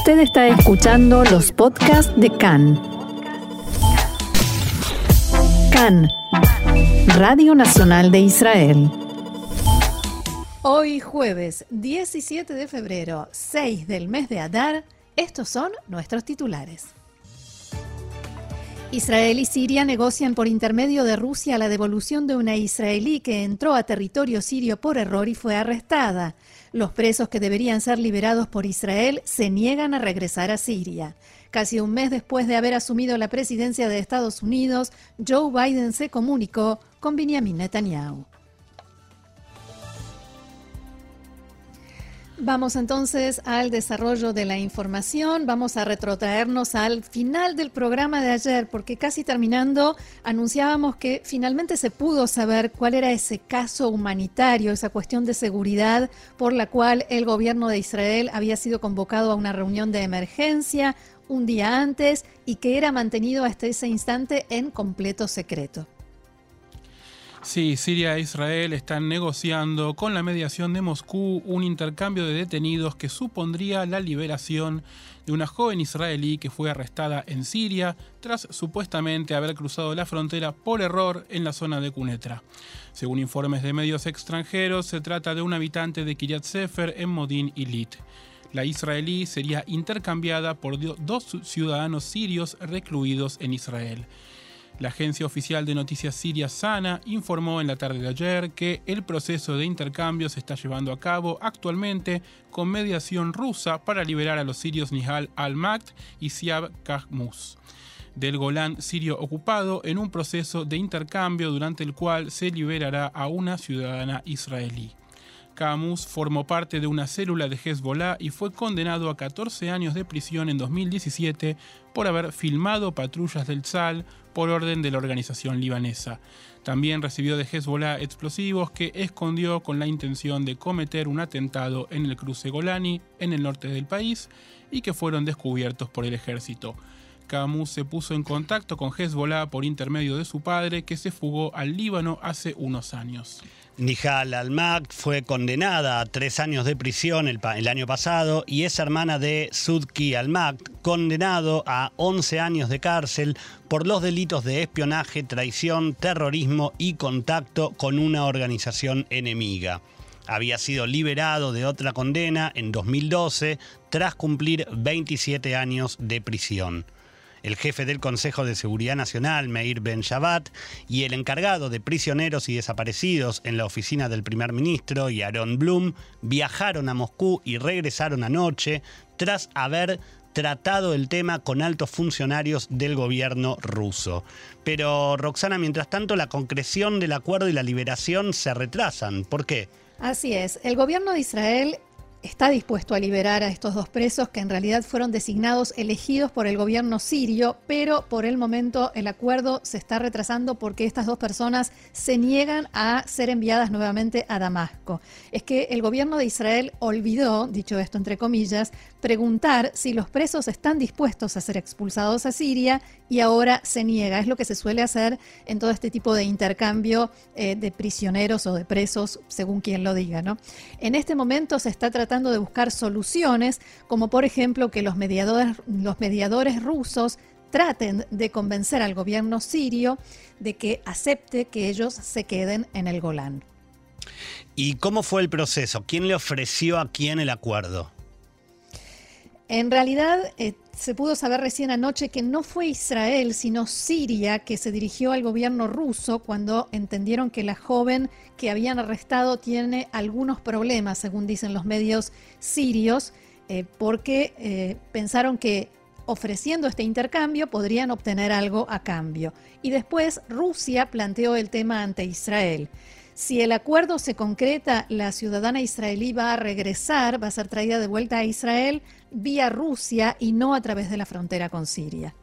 Usted está escuchando los podcasts de CAN. CAN, Radio Nacional de Israel. Hoy jueves 17 de febrero, 6 del mes de Adar, estos son nuestros titulares. Israel y Siria negocian por intermedio de Rusia la devolución de una israelí que entró a territorio sirio por error y fue arrestada. Los presos que deberían ser liberados por Israel se niegan a regresar a Siria. Casi un mes después de haber asumido la presidencia de Estados Unidos, Joe Biden se comunicó con Benjamin Netanyahu. Vamos entonces al desarrollo de la información. Vamos a retrotraernos al final del programa de ayer, porque casi terminando anunciábamos que finalmente se pudo saber cuál era ese caso humanitario, esa cuestión de seguridad por la cual el gobierno de Israel había sido convocado a una reunión de emergencia un día antes y que era mantenido hasta ese instante en completo secreto. Sí, Siria e Israel están negociando con la mediación de Moscú un intercambio de detenidos que supondría la liberación de una joven israelí que fue arrestada en Siria tras supuestamente haber cruzado la frontera por error en la zona de Cunetra. Según informes de medios extranjeros, se trata de un habitante de Kiryat Sefer en Modin Ilit. La israelí sería intercambiada por dos ciudadanos sirios recluidos en Israel. La agencia oficial de noticias siria Sana informó en la tarde de ayer que el proceso de intercambio se está llevando a cabo actualmente con mediación rusa para liberar a los sirios Nihal al-Makt y Siab Kahmus del Golán sirio ocupado en un proceso de intercambio durante el cual se liberará a una ciudadana israelí. Camus formó parte de una célula de Hezbollah y fue condenado a 14 años de prisión en 2017 por haber filmado patrullas del Tzal por orden de la organización libanesa. También recibió de Hezbollah explosivos que escondió con la intención de cometer un atentado en el cruce Golani, en el norte del país, y que fueron descubiertos por el ejército. Camus se puso en contacto con Hezbollah por intermedio de su padre, que se fugó al Líbano hace unos años. Nihal al-Makt fue condenada a tres años de prisión el, año pasado y es hermana de Sudki al-Makt, condenado a 11 años de cárcel por los delitos de espionaje, traición, terrorismo y contacto con una organización enemiga. Había sido liberado de otra condena en 2012 tras cumplir 27 años de prisión el jefe del Consejo de Seguridad Nacional, Meir Ben Shabbat, y el encargado de prisioneros y desaparecidos en la oficina del primer ministro, Yaron Blum, viajaron a Moscú y regresaron anoche tras haber tratado el tema con altos funcionarios del gobierno ruso. Pero, Roxana, mientras tanto, la concreción del acuerdo y la liberación se retrasan. ¿Por qué? Así es. El gobierno de Israel está dispuesto a liberar a estos dos presos que en realidad fueron designados elegidos por el gobierno sirio, pero por el momento el acuerdo se está retrasando porque estas dos personas se niegan a ser enviadas nuevamente a Damasco. Es que el gobierno de Israel olvidó, dicho esto entre comillas, preguntar si los presos están dispuestos a ser expulsados a Siria y ahora se niega. Es lo que se suele hacer en todo este tipo de intercambio eh, de prisioneros o de presos, según quien lo diga. ¿no? En este momento se está tratando tratando de buscar soluciones, como por ejemplo que los mediadores, los mediadores rusos traten de convencer al gobierno sirio de que acepte que ellos se queden en el Golán. ¿Y cómo fue el proceso? ¿Quién le ofreció a quién el acuerdo? En realidad, eh, se pudo saber recién anoche que no fue Israel, sino Siria que se dirigió al gobierno ruso cuando entendieron que la joven que habían arrestado tiene algunos problemas, según dicen los medios sirios, eh, porque eh, pensaron que ofreciendo este intercambio podrían obtener algo a cambio. Y después Rusia planteó el tema ante Israel. Si el acuerdo se concreta, la ciudadana israelí va a regresar, va a ser traída de vuelta a Israel vía Rusia y no a través de la frontera con Siria.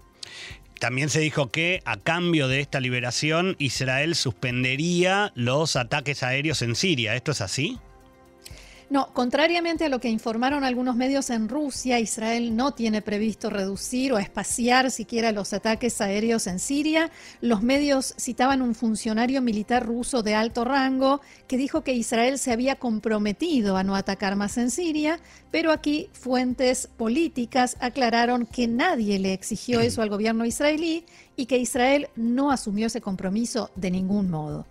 También se dijo que a cambio de esta liberación Israel suspendería los ataques aéreos en Siria. ¿Esto es así? No, contrariamente a lo que informaron algunos medios en Rusia, Israel no tiene previsto reducir o espaciar siquiera los ataques aéreos en Siria. Los medios citaban un funcionario militar ruso de alto rango que dijo que Israel se había comprometido a no atacar más en Siria, pero aquí fuentes políticas aclararon que nadie le exigió eso al gobierno israelí y que Israel no asumió ese compromiso de ningún modo.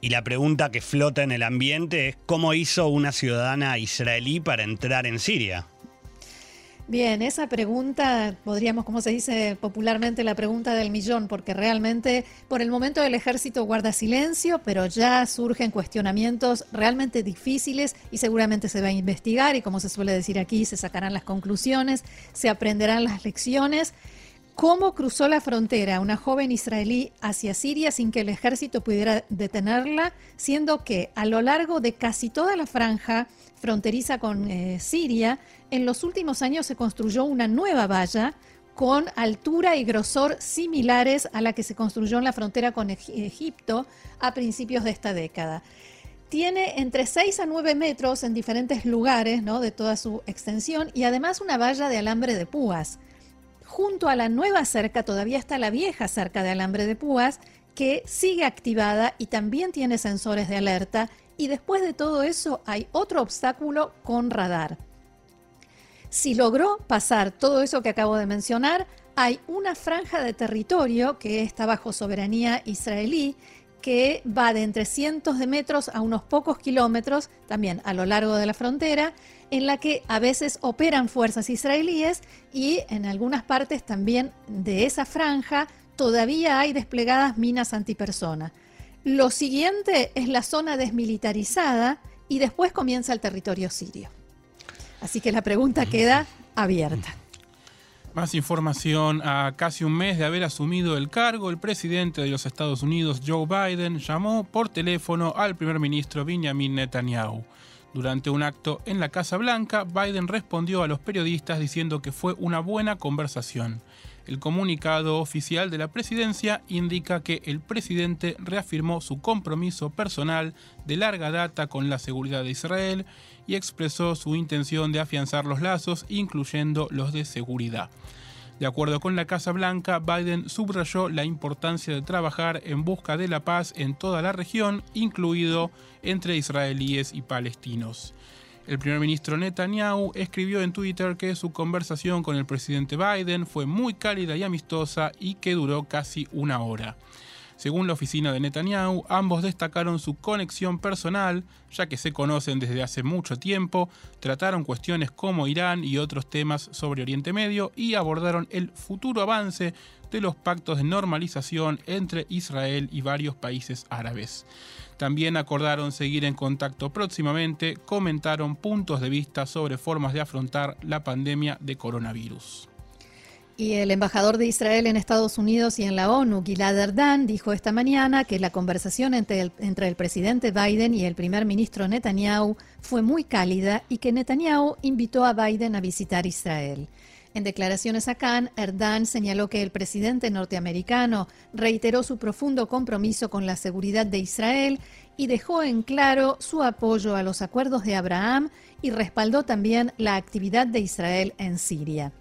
Y la pregunta que flota en el ambiente es cómo hizo una ciudadana israelí para entrar en Siria. Bien, esa pregunta podríamos, como se dice popularmente, la pregunta del millón, porque realmente por el momento el ejército guarda silencio, pero ya surgen cuestionamientos realmente difíciles y seguramente se va a investigar y como se suele decir aquí, se sacarán las conclusiones, se aprenderán las lecciones cómo cruzó la frontera una joven israelí hacia Siria sin que el ejército pudiera detenerla, siendo que a lo largo de casi toda la franja fronteriza con eh, Siria, en los últimos años se construyó una nueva valla con altura y grosor similares a la que se construyó en la frontera con Egipto a principios de esta década. Tiene entre 6 a 9 metros en diferentes lugares ¿no? de toda su extensión y además una valla de alambre de púas junto a la nueva cerca todavía está la vieja cerca de alambre de púas que sigue activada y también tiene sensores de alerta y después de todo eso hay otro obstáculo con radar. Si logró pasar todo eso que acabo de mencionar, hay una franja de territorio que está bajo soberanía israelí que va de entre cientos de metros a unos pocos kilómetros, también a lo largo de la frontera, en la que a veces operan fuerzas israelíes y en algunas partes también de esa franja todavía hay desplegadas minas antipersona. Lo siguiente es la zona desmilitarizada y después comienza el territorio sirio. Así que la pregunta queda abierta. Más información. A casi un mes de haber asumido el cargo, el presidente de los Estados Unidos, Joe Biden, llamó por teléfono al primer ministro Benjamin Netanyahu. Durante un acto en la Casa Blanca, Biden respondió a los periodistas diciendo que fue una buena conversación. El comunicado oficial de la presidencia indica que el presidente reafirmó su compromiso personal de larga data con la seguridad de Israel y expresó su intención de afianzar los lazos, incluyendo los de seguridad. De acuerdo con la Casa Blanca, Biden subrayó la importancia de trabajar en busca de la paz en toda la región, incluido entre israelíes y palestinos. El primer ministro Netanyahu escribió en Twitter que su conversación con el presidente Biden fue muy cálida y amistosa y que duró casi una hora. Según la oficina de Netanyahu, ambos destacaron su conexión personal, ya que se conocen desde hace mucho tiempo, trataron cuestiones como Irán y otros temas sobre Oriente Medio y abordaron el futuro avance de los pactos de normalización entre Israel y varios países árabes. También acordaron seguir en contacto próximamente, comentaron puntos de vista sobre formas de afrontar la pandemia de coronavirus. Y el embajador de Israel en Estados Unidos y en la ONU, Gilad Erdan, dijo esta mañana que la conversación entre el, entre el, presidente Biden y el primer ministro Netanyahu fue muy cálida y que Netanyahu invitó a Biden a visitar Israel. En declaraciones a Cannes, Erdan señaló que el presidente norteamericano reiteró su profundo compromiso con la seguridad de Israel y dejó en claro su apoyo a los acuerdos de Abraham y respaldó también la actividad de Israel en Siria.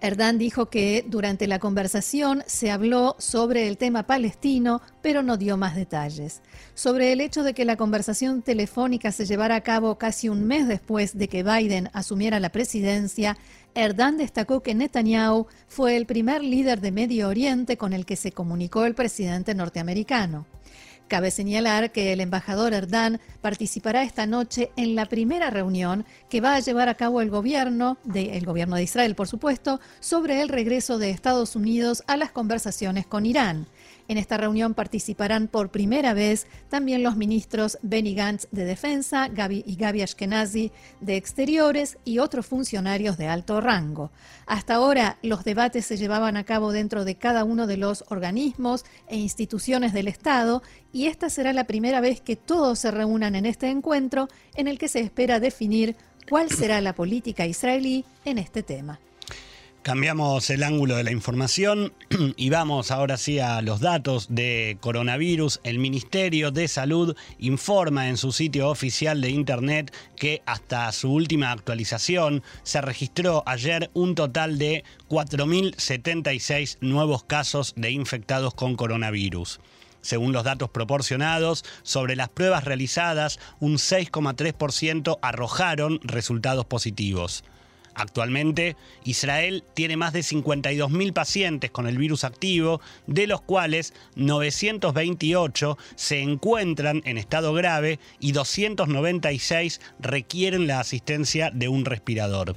Erdán dijo que durante la conversación se habló sobre el tema palestino, pero no dio más detalles. Sobre el hecho de que la conversación telefónica se llevara a cabo casi un mes después de que Biden asumiera la presidencia, Erdán destacó que Netanyahu fue el primer líder de Medio Oriente con el que se comunicó el presidente norteamericano. Cabe señalar que el embajador Erdán participará esta noche en la primera reunión que va a llevar a cabo el gobierno, de, gobierno de Israel por supuesto, sobre el regreso de Estados Unidos a las conversaciones con Irán. En esta reunión participarán por primera vez también los ministros Benny Gantz de Defensa Gaby y Gaby Ashkenazi de Exteriores y otros funcionarios de alto rango. Hasta ahora los debates se llevaban a cabo dentro de cada uno de los organismos e instituciones del Estado y esta será la primera vez que todos se reúnan en este encuentro en el que se espera definir cuál será la política israelí en este tema. Cambiamos el ángulo de la información y vamos ahora sí a los datos de coronavirus. El Ministerio de Salud informa en su sitio oficial de Internet que hasta su última actualización se registró ayer un total de 4.076 nuevos casos de infectados con coronavirus. Según los datos proporcionados, sobre las pruebas realizadas, un 6,3% arrojaron resultados positivos. Actualmente, Israel tiene más de 52.000 pacientes con el virus activo, de los cuales 928 se encuentran en estado grave y 296 requieren la asistencia de un respirador.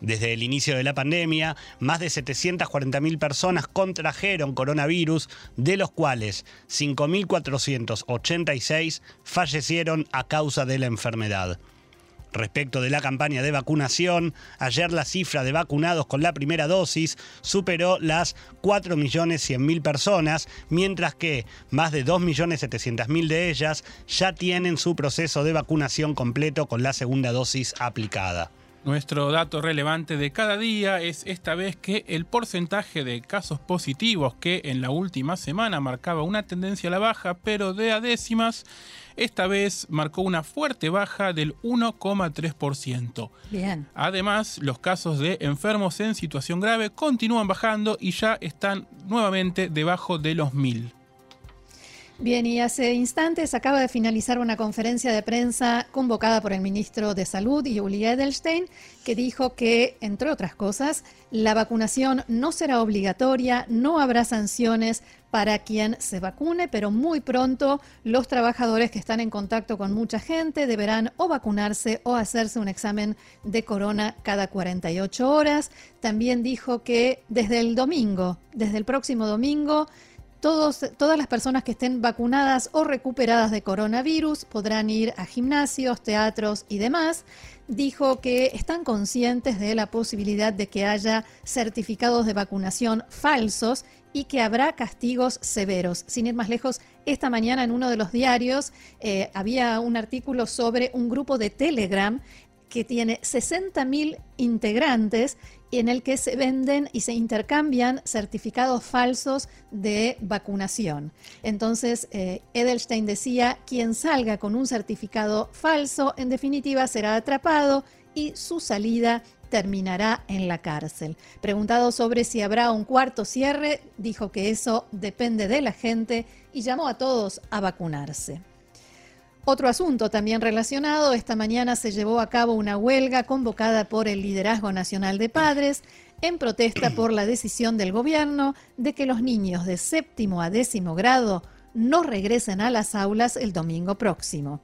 Desde el inicio de la pandemia, más de 740.000 personas contrajeron coronavirus, de los cuales 5.486 fallecieron a causa de la enfermedad. Respecto de la campaña de vacunación, ayer la cifra de vacunados con la primera dosis superó las 4.100.000 personas, mientras que más de 2.700.000 de ellas ya tienen su proceso de vacunación completo con la segunda dosis aplicada. Nuestro dato relevante de cada día es esta vez que el porcentaje de casos positivos que en la última semana marcaba una tendencia a la baja, pero de a décimas, esta vez marcó una fuerte baja del 1,3%. Bien. Además, los casos de enfermos en situación grave continúan bajando y ya están nuevamente debajo de los 1000. Bien, y hace instantes acaba de finalizar una conferencia de prensa convocada por el ministro de Salud, Yuli Edelstein, que dijo que, entre otras cosas, la vacunación no será obligatoria, no habrá sanciones para quien se vacune, pero muy pronto los trabajadores que están en contacto con mucha gente deberán o vacunarse o hacerse un examen de corona cada 48 horas. También dijo que desde el domingo, desde el próximo domingo, todas las personas que estén vacunadas o recuperadas de coronavirus podrán ir a gimnasios, teatros y demás. Dijo que están conscientes de la posibilidad de que haya certificados de vacunación falsos y que habrá castigos severos. Sin ir más lejos, esta mañana en uno de los diarios eh, había un artículo sobre un grupo de Telegram que tiene 60.000 integrantes y en el que se venden y se intercambian certificados falsos de vacunación. Entonces, eh, Edelstein decía, quien salga con un certificado falso, en definitiva, será atrapado y su salida terminará en la cárcel. Preguntado sobre si habrá un cuarto cierre, dijo que eso depende de la gente y llamó a todos a vacunarse. Otro asunto también relacionado, esta mañana se llevó a cabo una huelga convocada por el Liderazgo Nacional de Padres en protesta por la decisión del gobierno de que los niños de séptimo a décimo grado no regresen a las aulas el domingo próximo.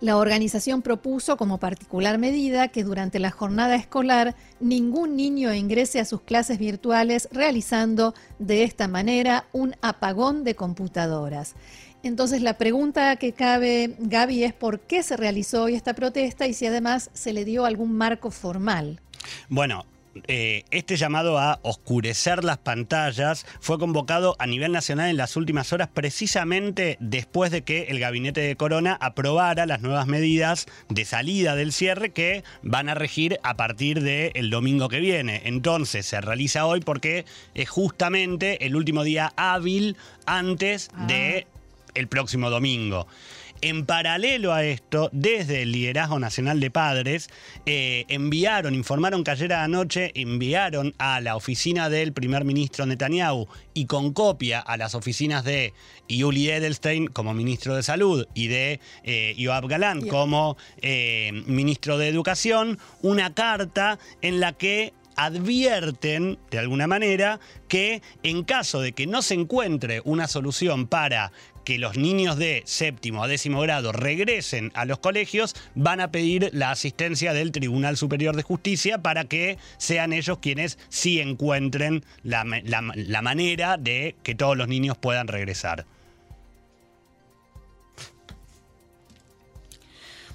La organización propuso como particular medida que durante la jornada escolar ningún niño ingrese a sus clases virtuales realizando de esta manera un apagón de computadoras. Entonces la pregunta que cabe, Gaby, es por qué se realizó hoy esta protesta y si además se le dio algún marco formal. Bueno, eh, este llamado a oscurecer las pantallas fue convocado a nivel nacional en las últimas horas precisamente después de que el gabinete de Corona aprobara las nuevas medidas de salida del cierre que van a regir a partir del domingo que viene. Entonces se realiza hoy porque es justamente el último día hábil antes de ah el próximo domingo. En paralelo a esto, desde el Liderazgo Nacional de Padres, eh, enviaron, informaron que ayer anoche enviaron a la oficina del primer ministro Netanyahu y con copia a las oficinas de Yuli Edelstein como ministro de Salud y de eh, Yoav Galán como eh, ministro de Educación, una carta en la que advierten, de alguna manera, que en caso de que no se encuentre una solución para que los niños de séptimo a décimo grado regresen a los colegios, van a pedir la asistencia del Tribunal Superior de Justicia para que sean ellos quienes sí encuentren la, manera de que todos los niños puedan regresar.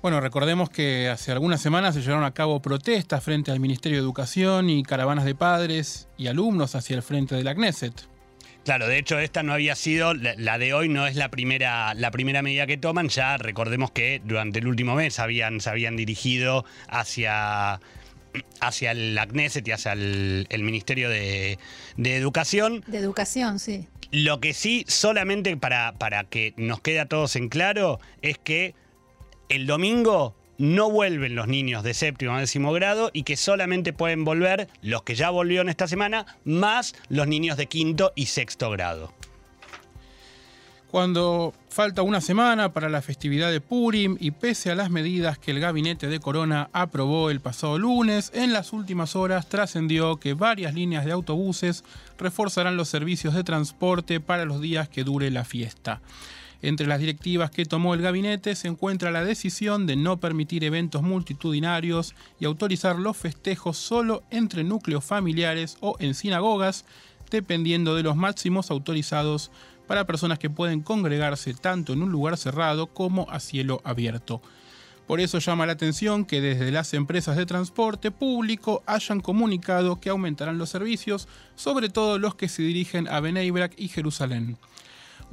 Bueno, recordemos que hace algunas semanas se llevaron a cabo protestas frente al Ministerio de Educación y caravanas de padres y alumnos hacia el frente de la Knesset. Claro, de hecho esta no había sido, la de hoy no es la primera, la primera medida que toman, ya recordemos que durante el último mes habían, se habían dirigido hacia hacia la CNESET y hacia el, Ministerio de, Educación. De Educación, sí. Lo que sí, solamente para, para que nos quede a todos en claro, es que el domingo no vuelven los niños de séptimo a décimo grado y que solamente pueden volver los que ya volvieron esta semana, más los niños de quinto y sexto grado. Cuando falta una semana para la festividad de Purim y pese a las medidas que el gabinete de Corona aprobó el pasado lunes, en las últimas horas trascendió que varias líneas de autobuses reforzarán los servicios de transporte para los días que dure la fiesta. Entre las directivas que tomó el gabinete se encuentra la decisión de no permitir eventos multitudinarios y autorizar los festejos solo entre núcleos familiares o en sinagogas, dependiendo de los máximos autorizados para personas que pueden congregarse tanto en un lugar cerrado como a cielo abierto. Por eso llama la atención que desde las empresas de transporte público hayan comunicado que aumentarán los servicios, sobre todo los que se dirigen a Brak y Jerusalén.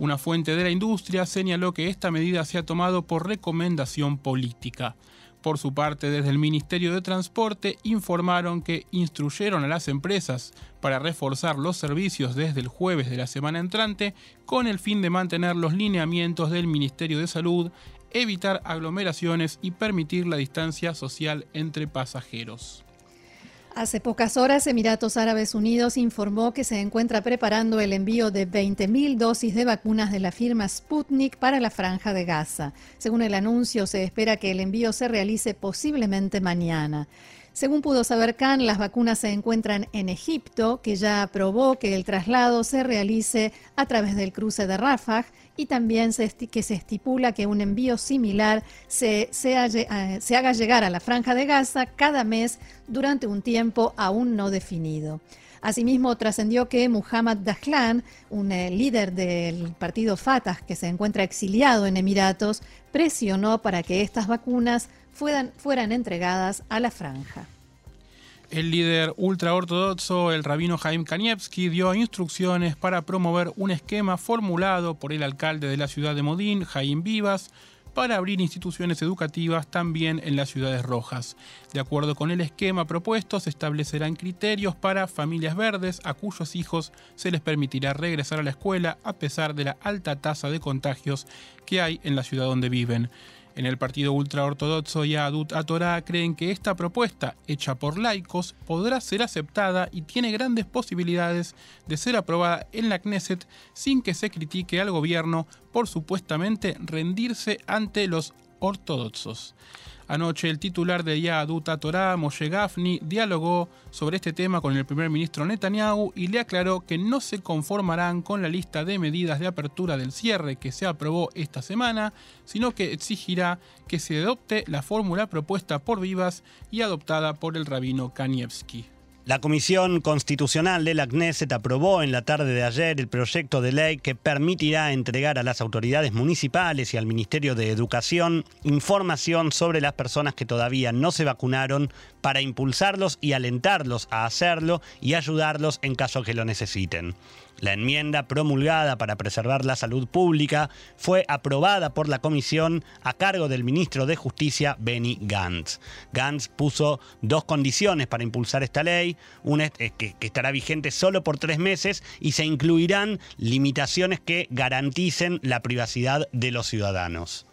Una fuente de la industria señaló que esta medida se ha tomado por recomendación política. Por su parte, desde el Ministerio de Transporte informaron que instruyeron a las empresas para reforzar los servicios desde el jueves de la semana entrante con el fin de mantener los lineamientos del Ministerio de Salud, evitar aglomeraciones y permitir la distancia social entre pasajeros. Hace pocas horas, Emiratos Árabes Unidos informó que se encuentra preparando el envío de 20.000 dosis de vacunas de la firma Sputnik para la franja de Gaza. Según el anuncio, se espera que el envío se realice posiblemente mañana. Según pudo saber Khan, las vacunas se encuentran en Egipto, que ya aprobó que el traslado se realice a través del cruce de Rafah y también se que se estipula que un envío similar se, eh, se haga llegar a la franja de Gaza cada mes durante un tiempo aún no definido. Asimismo, trascendió que Muhammad Dahlan, un eh, líder del partido Fatah que se encuentra exiliado en Emiratos, presionó para que estas vacunas fueran entregadas a la franja. El líder ultraortodoxo, el rabino Jaim Kanievski, dio instrucciones para promover un esquema formulado por el alcalde de la ciudad de Modín, Jaim Vivas, para abrir instituciones educativas también en las ciudades rojas. De acuerdo con el esquema propuesto, se establecerán criterios para familias verdes a cuyos hijos se les permitirá regresar a la escuela a pesar de la alta tasa de contagios que hay en la ciudad donde viven. En el partido ultraortodoxo Yadut Atorá creen que esta propuesta, hecha por laicos, podrá ser aceptada y tiene grandes posibilidades de ser aprobada en la Knesset sin que se critique al gobierno por supuestamente rendirse ante los ortodoxos. Anoche el titular de Yahadut Torah, Moshe Gafni, dialogó sobre este tema con el primer ministro Netanyahu y le aclaró que no se conformarán con la lista de medidas de apertura del cierre que se aprobó esta semana, sino que exigirá que se adopte la fórmula propuesta por Vivas y adoptada por el rabino Kanievski. La Comisión Constitucional de la Knesset aprobó en la tarde de ayer el proyecto de ley que permitirá entregar a las autoridades municipales y al Ministerio de Educación información sobre las personas que todavía no se vacunaron para impulsarlos y alentarlos a hacerlo y ayudarlos en caso que lo necesiten. La enmienda promulgada para preservar la salud pública fue aprobada por la comisión a cargo del ministro de Justicia Benny Gantz. Gantz puso dos condiciones para impulsar esta ley, una que, estará vigente solo por tres meses y se incluirán limitaciones que garanticen la privacidad de los ciudadanos.